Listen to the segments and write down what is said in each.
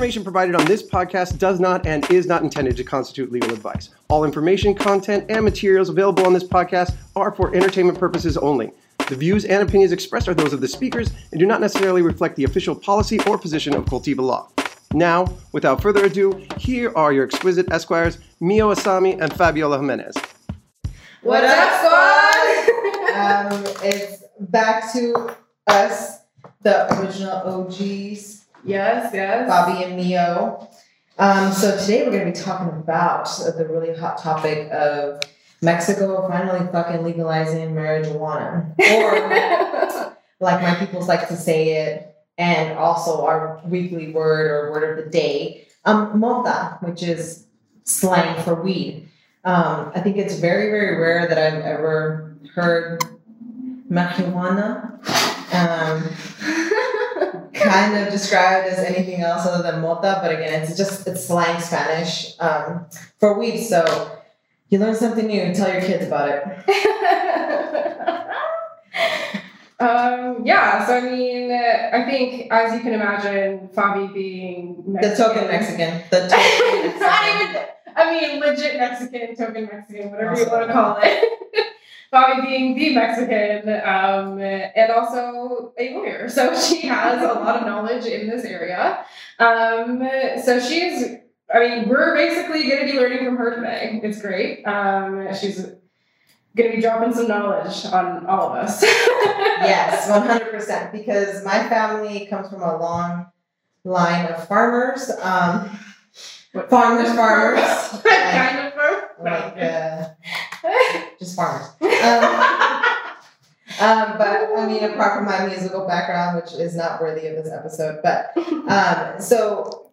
information provided on this podcast does not and is not intended to constitute legal advice. All information, content, and materials available on this podcast are for entertainment purposes only. The views and opinions expressed are those of the speakers and do not necessarily reflect the official policy or position of Cultiva Law. Now, without further ado, here are your exquisite esquires, Mio Asami and Fabiola Jimenez. What up, squad? um, it's back to us, the original OGs, yes, yes. Bobby and Mio. Um, so today we're going to be talking about the really hot topic of Mexico finally fucking legalizing marijuana, or like my peoples like to say it, and also our weekly word or word of the day, um, mota, which is slang for weed. Um, I think it's very, very rare that I've ever heard marijuana um, kind of described as anything else other than mota, but again, it's just it's slang Spanish um, for weed. So you learn something new. Tell your kids about it. um, yeah, so I mean, I think as you can imagine, Fabi being The token Mexican. The token Mexican. Not even, I mean, legit Mexican, token Mexican, whatever you want to call it. Fabi being the Mexican, um, and also a lawyer. So she has a lot of knowledge in this area. Um, so she's, I mean, we're basically going to be learning from her today. It's great. Um, she's going to be dropping some knowledge on all of us. yes, one hundred percent. Because my family comes from a long line of farmers. Um, What Farmers, kind of farmers. Kind of farm? like uh, just farmers. Um, um, but I mean, apart from my musical background, which is not worthy of this episode, but um, so,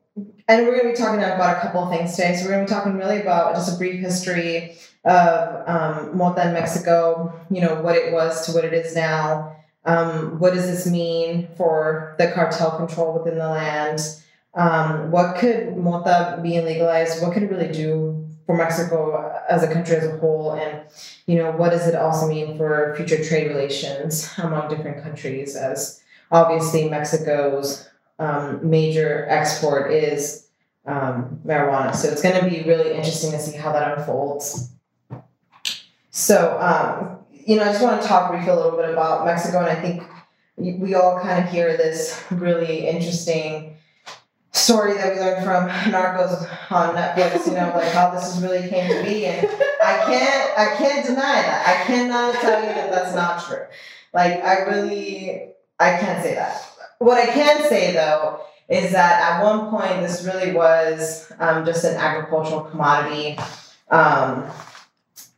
and we're going to be talking about a couple of things today. So we're going to be talking really about just a brief history of um, Mota in Mexico. You know what it was to what it is now. Um, what does this mean for the cartel control within the land? Um, what could Mota being legalized? What could it really do for Mexico as a country as a whole? And you know, what does it also mean for future trade relations among different countries? As obviously Mexico's um, major export is um, marijuana, so it's going to be really interesting to see how that unfolds. So, um, you know, I just want to talk briefly a little bit about Mexico, and I think we we all kind of hear this really interesting story that we learned from Narcos on Netflix. You know, like how this is really came to be, and I can't I can't deny that. I cannot tell you that that's not true. Like I really I can't say that. What I can say though is that at one point this really was um, just an agricultural commodity. Um,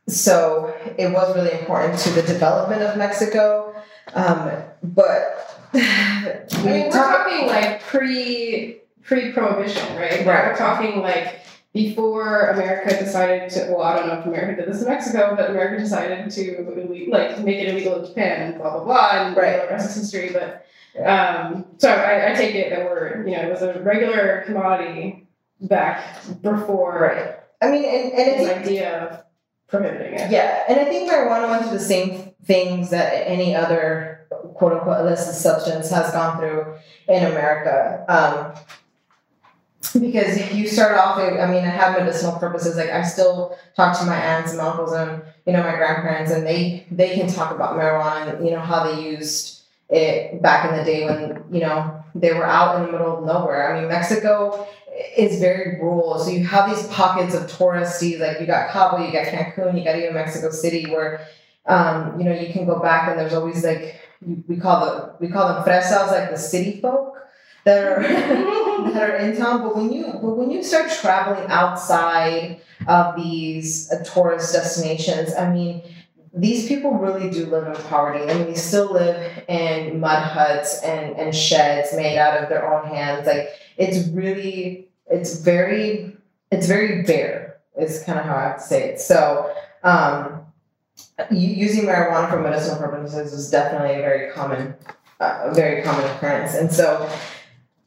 so it was really important to the development of Mexico. Um, but I mean, we're talking like pre pre prohibition, right? Right. We're talking like before America decided to. Well, I don't know if America did this in Mexico, but America decided to like make it illegal in Japan and blah blah blah, and Right. the rest is history. But um, so I, I take it that we're you know it was a regular commodity back before right. I mean, and, and it's idea of prohibiting it. Yeah, and I think marijuana went through the same things that any other quote unquote illicit substance has gone through in America. Um, because if you start off, I mean, it had medicinal purposes. Like I still talk to my aunts and uncles and you know my grandparents, and they they can talk about marijuana and you know how they used it back in the day when you know they were out in the middle of nowhere. I mean, Mexico is very rural, so you have these pockets of touristy. Like you got Cabo, you got Cancun, you got even Mexico City, where um, you know you can go back and there's always like we call the we call them fresas, like the city folk that are that are in town. But when you but when you start traveling outside of these uh, tourist destinations, I mean, these people really do live in poverty. I mean, they still live in mud huts and and sheds made out of their own hands. Like it's really it's very it's very bare. Is kind of how I have to say it. So. Um, using marijuana for medicinal purposes is definitely a very common, uh, a very common occurrence. And so,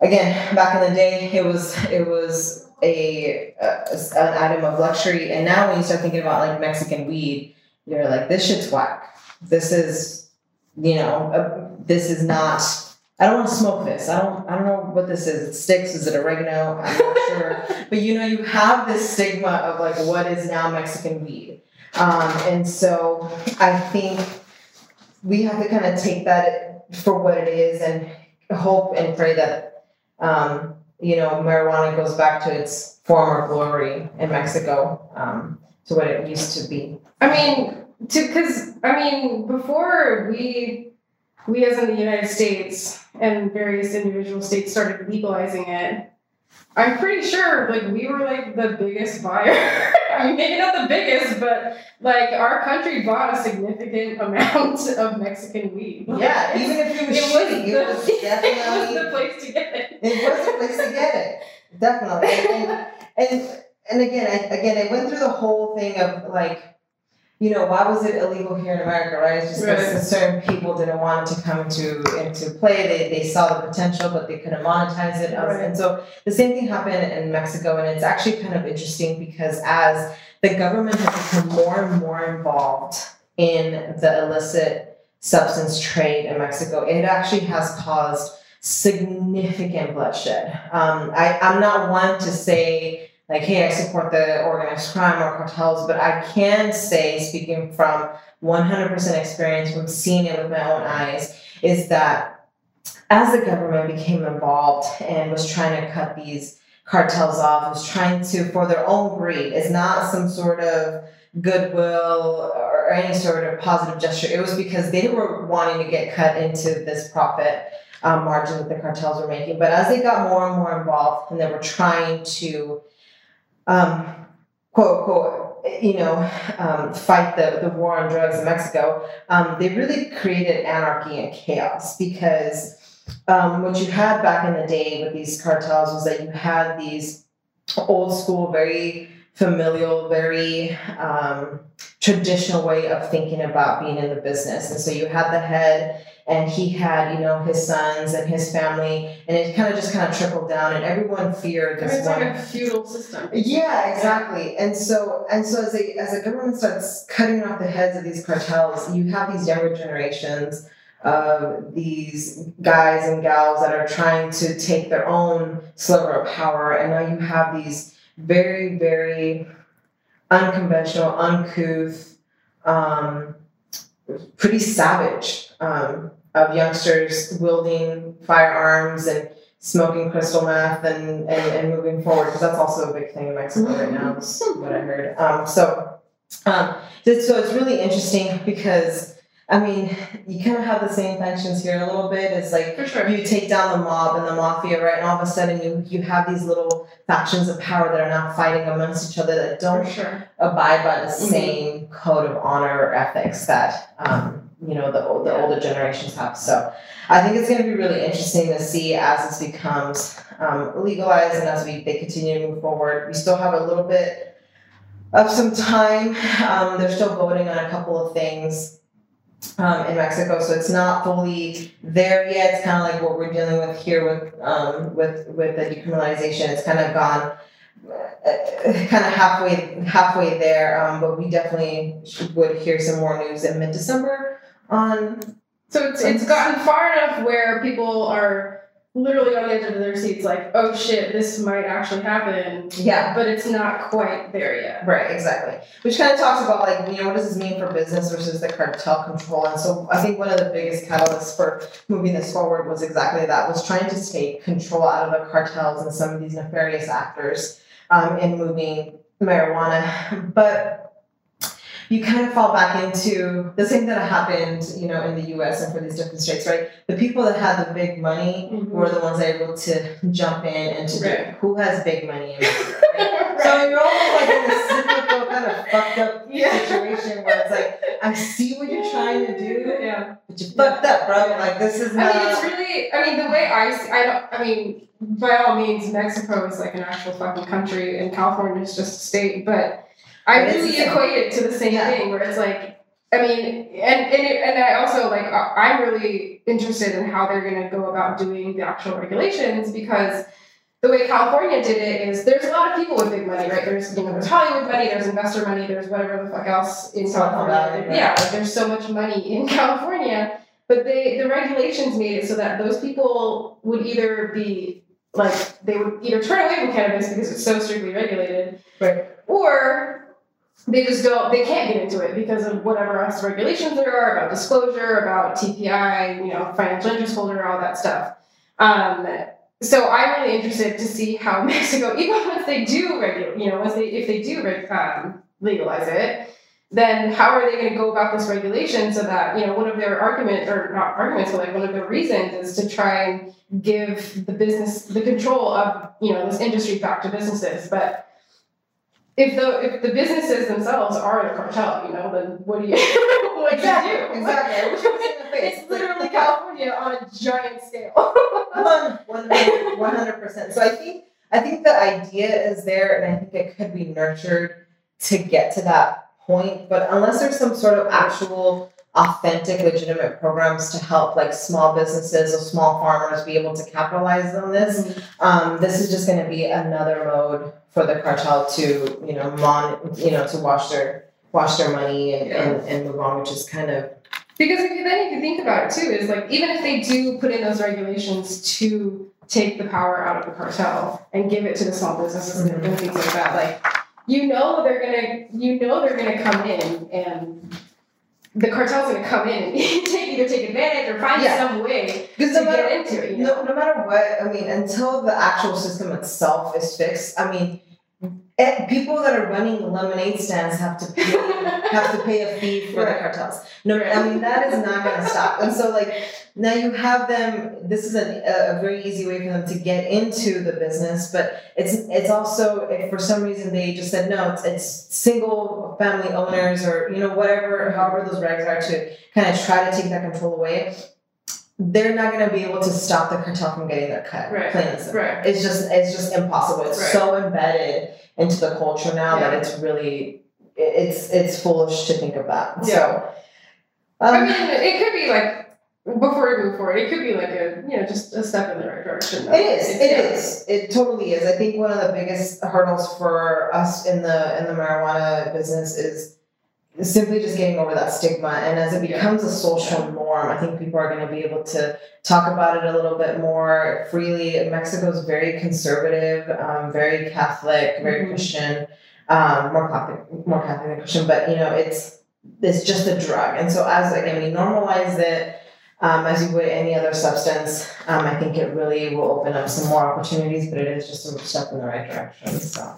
again, back in the day, it was it was a, a an item of luxury. And now, when you start thinking about like Mexican weed, you're like, this shit's whack. This is, you know, uh, this is not I don't want to smoke this. I don't I don't know what this is. It sticks. Is it oregano? I'm not sure. But you know, you have this stigma of like what is now Mexican weed. Um, and so I think we have to kind of take that for what it is and hope and pray that um, you know marijuana goes back to its former glory in Mexico um, to what it used to be. I mean, to because I mean, before we we as in the United States and various individual states started legalizing it, I'm pretty sure like we were like the biggest buyer. I mean, maybe not the biggest, but like our country bought a significant amount of Mexican weed. Yeah, even if it was, it was, shitty, the, it was it definitely was the place to get it. it was the place to get it. Definitely. And and, and again, I, again, it went through the whole thing of like, you know, why was it illegal here in America, right? It's just because Right. certain people didn't want it to come into into play. They, they saw the potential, but they couldn't monetize it. Right. And so the same thing happened in Mexico, and it's actually kind of interesting because as the government has become more and more involved in the illicit substance trade in Mexico, it actually has caused significant bloodshed. Um, I, I'm not one to say, like, hey, I support the organized crime or cartels, but I can say, speaking from 100% experience from seeing it with my own eyes, is that as the government became involved and was trying to cut these cartels off, was trying to, for their own greed, it's not some sort of goodwill or any sort of positive gesture. It was because they were wanting to get cut into this profit um, margin that the cartels were making. But as they got more and more involved and they were trying to, um, quote, quote, you know, um, fight the, the war on drugs in Mexico, um, they really created anarchy and chaos because um, what you had back in the day with these cartels was that you had these old school, very familial, very um, traditional way of thinking about being in the business. And so you had the head, and he had, you know, his sons and his family, and it kind of just kind of trickled down, and everyone feared this it's one. like a feudal system. Yeah, exactly. And so and so as a as the government starts cutting off the heads of these cartels, you have these younger generations of these guys and gals that are trying to take their own sliver of power, and now you have these very very unconventional, uncouth, um, pretty savage um, of youngsters wielding firearms and smoking crystal meth and, and, and moving forward because that's also a big thing in Mexico right now is what I heard. Um, so um, so it's really interesting because I mean you kind of have the same tensions here a little bit. It's like sure. you take down the mob and the mafia, right? And all of a sudden you you have these little factions of power that are now fighting amongst each other that don't sure. abide by the Mhm. same code of honor or ethics that um, you know the, the older generations have. So I think it's going to be really interesting to see as this becomes um, legalized and as we they continue to move forward. We still have a little bit of some time. Um, they're still voting on a couple of things. Um, in Mexico, so it's not fully there yet. It's kind of like what we're dealing with here with um, with with the decriminalization. It's kind of gone kind of halfway halfway there, um, but we definitely would hear some more news in mid December on. So it's it's gotten far enough where people are literally on the edge of their seats, like, oh shit, this might actually happen, Yeah, but it's not quite there yet. right, exactly. Which kind of talks about like you know what does this mean for business versus the cartel control, and so I think one of the biggest catalysts for moving this forward was exactly that was trying to take control out of the cartels and some of these nefarious actors um, in moving marijuana, but you kind of fall back into the same thing that happened, you know, in the U.S. and for these different states, right? The people that had the big money mm-hmm. were the ones able to jump in and to Right. do who has big money. In Mexico, right? So you're almost like in a cyclical kind of fucked up Yeah. situation where it's like, I see what you're trying to do, Yeah. but you fucked up, bro. Like this is I not. mean, it's really. I mean, the way I see, I don't. I mean, by all means, Mexico is like an actual fucking country, and California is just a state. But I really equate it to the same Yeah. thing, where it's like. I mean, and and, it, and I also like I'm really interested in how they're going to go about doing the actual regulations because the way California did it is there's a lot of people with big money, right? There's you know there's Hollywood money, there's investor money, there's whatever the fuck else in California. Valley, right. Yeah, like there's so much money in California but they the regulations made it so that those people would either be like they would either turn away from cannabis because it's so strictly regulated, Right. or they just don't they can't get into it because of whatever else regulations there are about disclosure, about TPI, you know, financial interest holder, all that stuff. Um, so I'm really interested to see how Mexico, even once they do regulate, you know, once they if they do um, legalize it, then how are they going to go about this regulation so that you know one of their argument or not arguments, but like one of their reasons is to try and give the business the control of you know this industry back to businesses, but if the if the businesses themselves are the cartel, you know, then what do you what do you do? exactly. I wish I was in the face. It's literally California on a giant scale. One hundred percent. So I think I think the idea is there, and I think it could be nurtured to get to that point. But unless there's some sort of actual, authentic, legitimate programs to help like small businesses or small farmers be able to capitalize on this, um, this is just going to be another mode for the cartel to you know mon you know to wash their wash their money and, and, and move on, which is kind of Because if you, then if you think about it too, is like even if they do put in those regulations to take the power out of the cartel and give it to the small businesses and- and things like that, like you know they're gonna you know they're gonna come in and the cartel's gonna come in and take either take advantage or find Yeah. some way because to no matter get into it. You know? No, no matter what, I mean, until the actual system itself is fixed, I mean, Eh, people that are running lemonade stands have to pay have to pay a fee for the cartels. No, I mean that is not going to stop. And so, like now you have them. This is a, a very easy way for them to get into the business, but it's it's also if for some reason they just said no, it's, it's single family owners or you know whatever, however those regs are to kind of try to take that control away. They're not going to be able to stop the cartel from getting their cut. Right. Plain and simple. Right. It's just it's just impossible. It's Right. so embedded into the culture now that it's really it's it's foolish to think of that. Yeah. So I um, mean, it could be like before we move forward, it could be like a you know just a step in the right direction. it is. It Yeah. is. It totally is. I think one of the biggest hurdles for us in the in the marijuana business is simply just getting over that stigma. And as it becomes a social norm i think people are going to be able to talk about it a little bit more freely. Mexico is very conservative um, very catholic very Mhm. christian um, more catholic more catholic than christian but you know it's it's just a drug. And so as again we normalize it um, as you would any other substance um, i think it really will open up some more opportunities but it is just a step in the right direction so.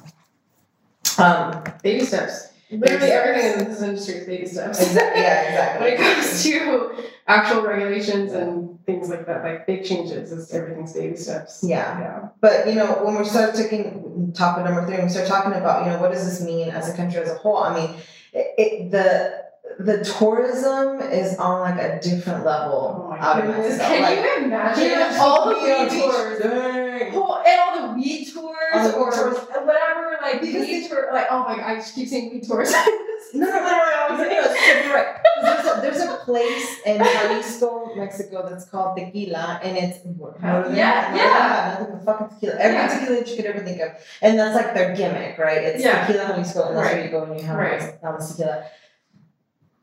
Um, Baby steps. Literally everything in this industry is baby steps. Exactly. Yeah, exactly. when it comes to actual regulations and things like that, like big changes, is everything's baby steps. Yeah. Yeah. But you know, when we start taking topic number three, when we start talking about you know what does this mean as a country as a whole? I mean, it, it, the the tourism is on like a different level Oh out of. Mexico. Can Like, you imagine yeah, all the weed tours? Whole- And all the weed tours All the or tours. whatever, like Because weed tour, like oh my god, I just keep saying weed tours. No, no, no, no, no, no, no, you're There's a, there's a place in Jalisco, Mexico that's called Tequila, and it's important. Yeah, yeah. Nothing but fucking tequila. Every Yeah. tequila that you could ever think of, and that's like their gimmick, right? It's Yeah. Tequila Jalisco, and that's where you go when you have Right. right. tequila.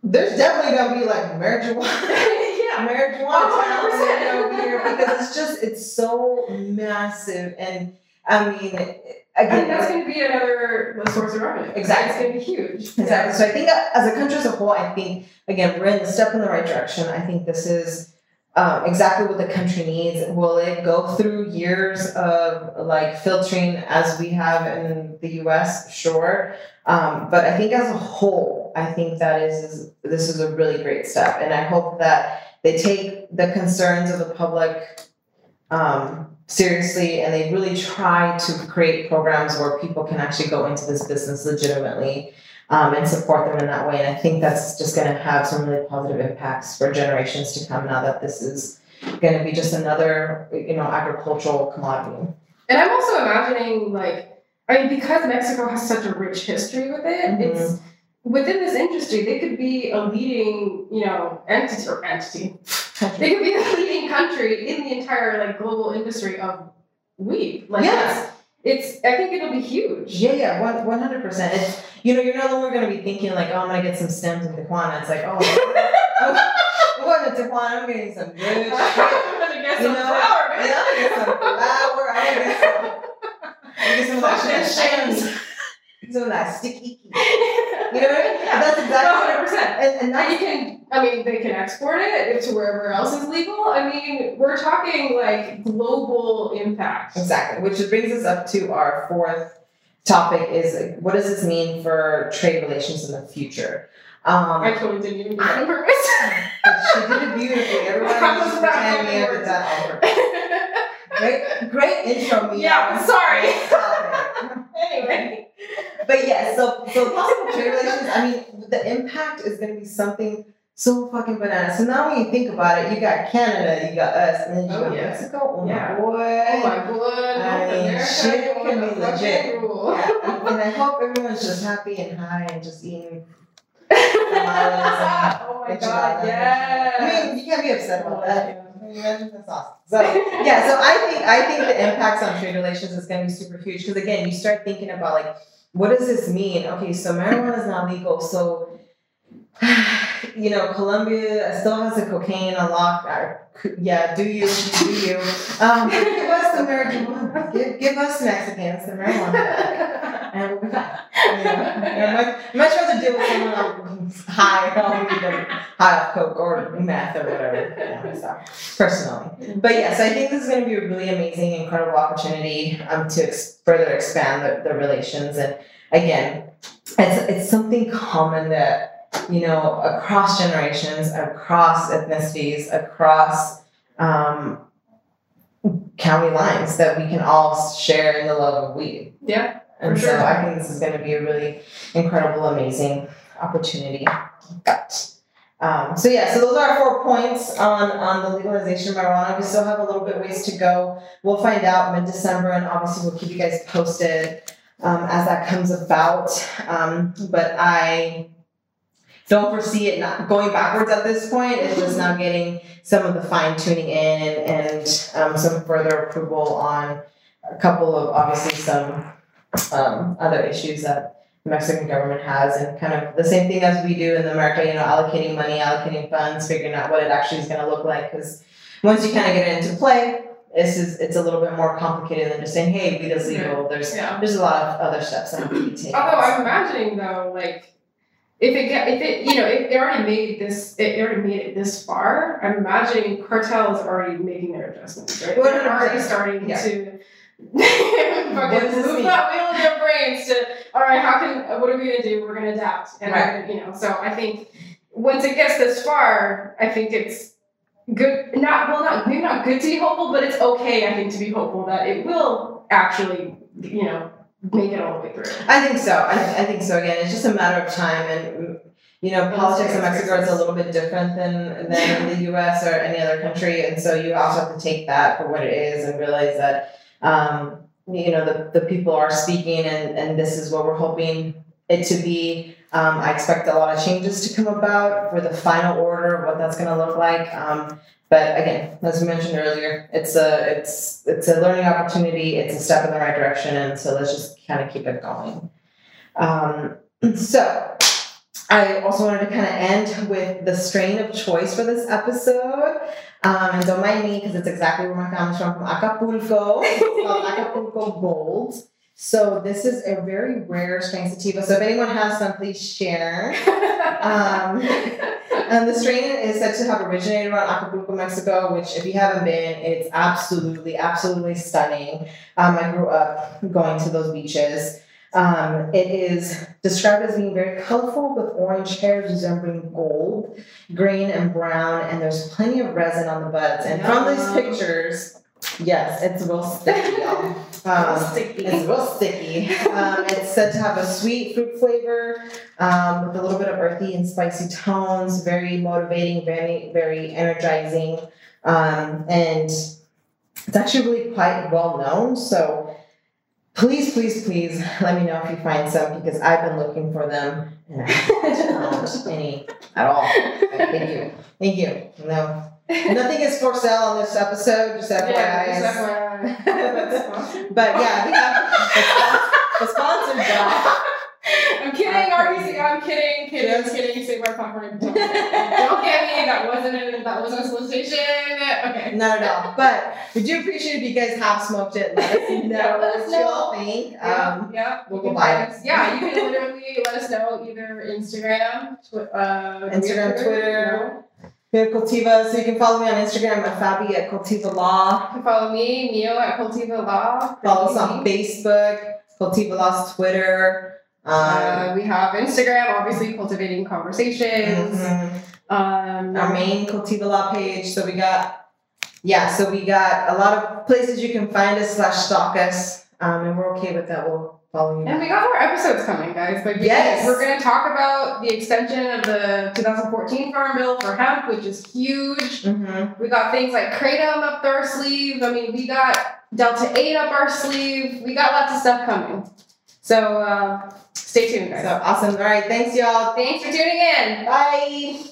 There's definitely gonna be like marijuana. yeah. marijuana Oh, town 100%. over here because it's just it's so massive and I mean And again that's going to be another source of revenue. Exactly. It's going to be huge. Exactly. So I think as a country as a whole, I think again we're in the step in the right direction. I think this is um, exactly what the country needs. Will it go through years of like filtering as we have in the U.S.? Sure, um, but I think as a whole, I think that is, is this is a really great step, and I hope that they take the concerns of the public. Um, seriously and they really try to create programs where people can actually go into this business legitimately um, and support them in that way. And I think that's just going to have some really positive impacts for generations to come now that this is going to be just another, you know, agricultural commodity. And I'm also imagining, like, I mean, because Mexico has such a rich history with it, Mhm. it's within this industry, they could be a leading, you know, entity or entity. They could be a leading country in the entire like global industry of weed. Like, Yeah. it's, I think it'll be huge. Yeah, yeah, one hundred percent. It's you know, you're no longer gonna be thinking like, oh, I'm gonna get some stems in Tijuana. It's like, oh, I'm going to to Tijuana, I'm getting some good shit. I'm gonna get You know, flour, man. I'm gonna get some flour. I'm gonna get some, I'm gonna get some of that shit. Some of that sticky. You know what I mean? Yeah. That's exactly. 100%. And, and And you can, I mean, they can export it to wherever else is legal. I mean, we're talking like global impact. Exactly, which brings us up to our fourth topic is like, what does this mean for trade relations in the future? Um, I totally didn't even do that on purpose. she did it beautifully. Everyone I was just not pretend we fucking have words. that on purpose. Great, great intro, Mia. Yeah, sorry. Anyway. But yeah, so so possible trade relations. I mean, the impact is going to be something so fucking bananas. So now when you think about it, you got Canada, you got us, and then you Oh, got yeah. Mexico. Oh Yeah. my boy. Oh my god, I mean, America shit can be legit. Yeah, and I hope everyone's just happy and high and just eating. oh my god, yes. I mean, you can't be upset about that. Oh So yeah, so I think I think the impacts on trade relations is going to be super huge because again, you start thinking about like, what does this mean? Okay, so marijuana is now legal, so you know, Colombia still has a cocaine a lock. Uh, Yeah, do you? Do you? Um, give us the marijuana. Give, give us Mexicans the marijuana. I'd much, much rather deal with someone else high, them high off coke or meth or whatever. Yeah, so, personally, but yes, I think this is going to be a really amazing, incredible opportunity um, to ex- further expand the, the relations. And again, it's it's something common that you know across generations, across ethnicities, across um, county lines that we can all share in the love of weed. Yeah, And For so. I think this is going to be a really incredible, amazing opportunity. Um, so yeah, so those are our four points on on the legalization of marijuana. We still have a little bit ways to go. We'll find out mid December, and obviously we'll keep you guys posted um, as that comes about. Um, but I don't foresee it not going backwards at this point. It's just now getting some of the fine tuning in and, and um, some further approval on a couple of obviously some um, other issues that the Mexican government has, and kind of the same thing as we do in America. You know, allocating money, allocating funds, figuring out what it actually is going to look like. Because once you kind of get it into play, this is it's a little bit more complicated than just saying, "Hey, weed is legal." There's yeah. there's a lot of other steps that have to be taken. Although I'm imagining though, like if it get if it you know if it already made this it already made it this far, I'm imagining cartels already making their adjustments, right? They're 100%. already starting Yeah. to What fucking move that wheel in their brains to all right, how can what are we gonna do? We're gonna adapt, and Right. you know. So I think once it gets this far, I think it's good. Not well, not maybe not good to be hopeful, but it's okay. I think to be hopeful that it will actually, you know, make it all the way through. I think so. I, I think so. Again, it's just a matter of time, and you know, politics in Mexico is a little bit different than than in the U.S. or any other country, and so you also have to take that for what it is and realize that um, you know the, the people are speaking, and and this is what we're hoping it to be. Um, I expect a lot of changes to come about for the final order, what that's going to look like. Um, but again, as we mentioned earlier, it's a it's it's a learning opportunity. It's a step in the right direction, and so let's just kind of keep it going. Um, so, I also wanted to kind of end with the strain of choice for this episode. Um, and don't mind me because it's exactly where my family's from, from Acapulco. Called Acapulco Gold. So this is a very rare strain sativa. So if anyone has some, please share. Um, and the strain is said to have originated around Acapulco, Mexico, which, if you haven't been, it's absolutely, absolutely stunning. Um, I grew up going to those beaches. Um, it is described as being very colorful with orange hairs resembling gold, green, and brown, and there's plenty of resin on the buds. And from these pictures, yes, it's real sticky. Um, Sticky. it's real sticky. Um, it's said to have a sweet fruit flavor um, with a little bit of earthy and spicy tones. Very motivating, very very energizing, um, and it's actually really quite well known. So please, please, please let me know if you find some because I've been looking for them and I haven't found any at all. Thank you, thank you. No, nothing is for sale on this episode. Just FYI. Yeah, just FYI. Sponsored. But yeah, we have the sponsored guy. I'm kidding, RBC. I'm kidding, kidding, Yes. kidding. Save my popcorn. Don't, don't get me. That wasn't a, that wasn't a solicitation. Okay. Not at all. But we do appreciate if you guys have smoked it. Let us know Yeah, let us what y'all think. Yeah, Um, yeah. we'll go buy it. us- Yeah, you can literally let us know either Instagram, twi- uh, do we have Instagram, Twitter. No. we have Cultiva, so you can follow me on Instagram at Fabi at Cultiva Law. You can follow me, Mio at Cultiva Law. Follow us on Facebook, Cultiva Law's Twitter. Um, Uh, we have Instagram, obviously cultivating conversations. mhm. Um, our main Cultiva Law page. So we got, yeah, so we got a lot of places you can find us slash stalk us, um, and we're okay with that. We'll follow you. and we got more episodes coming, guys. Like, Yes. we're going to talk about the extension of the 2014 Farm Bill for hemp, which is huge. Mm-hmm. We got things like kratom up our sleeve. I mean, we got Delta 8 up our sleeve. We got lots of stuff coming. So uh, stay tuned, guys. So awesome. All right. Thanks, y'all. Thanks for tuning in. Bye.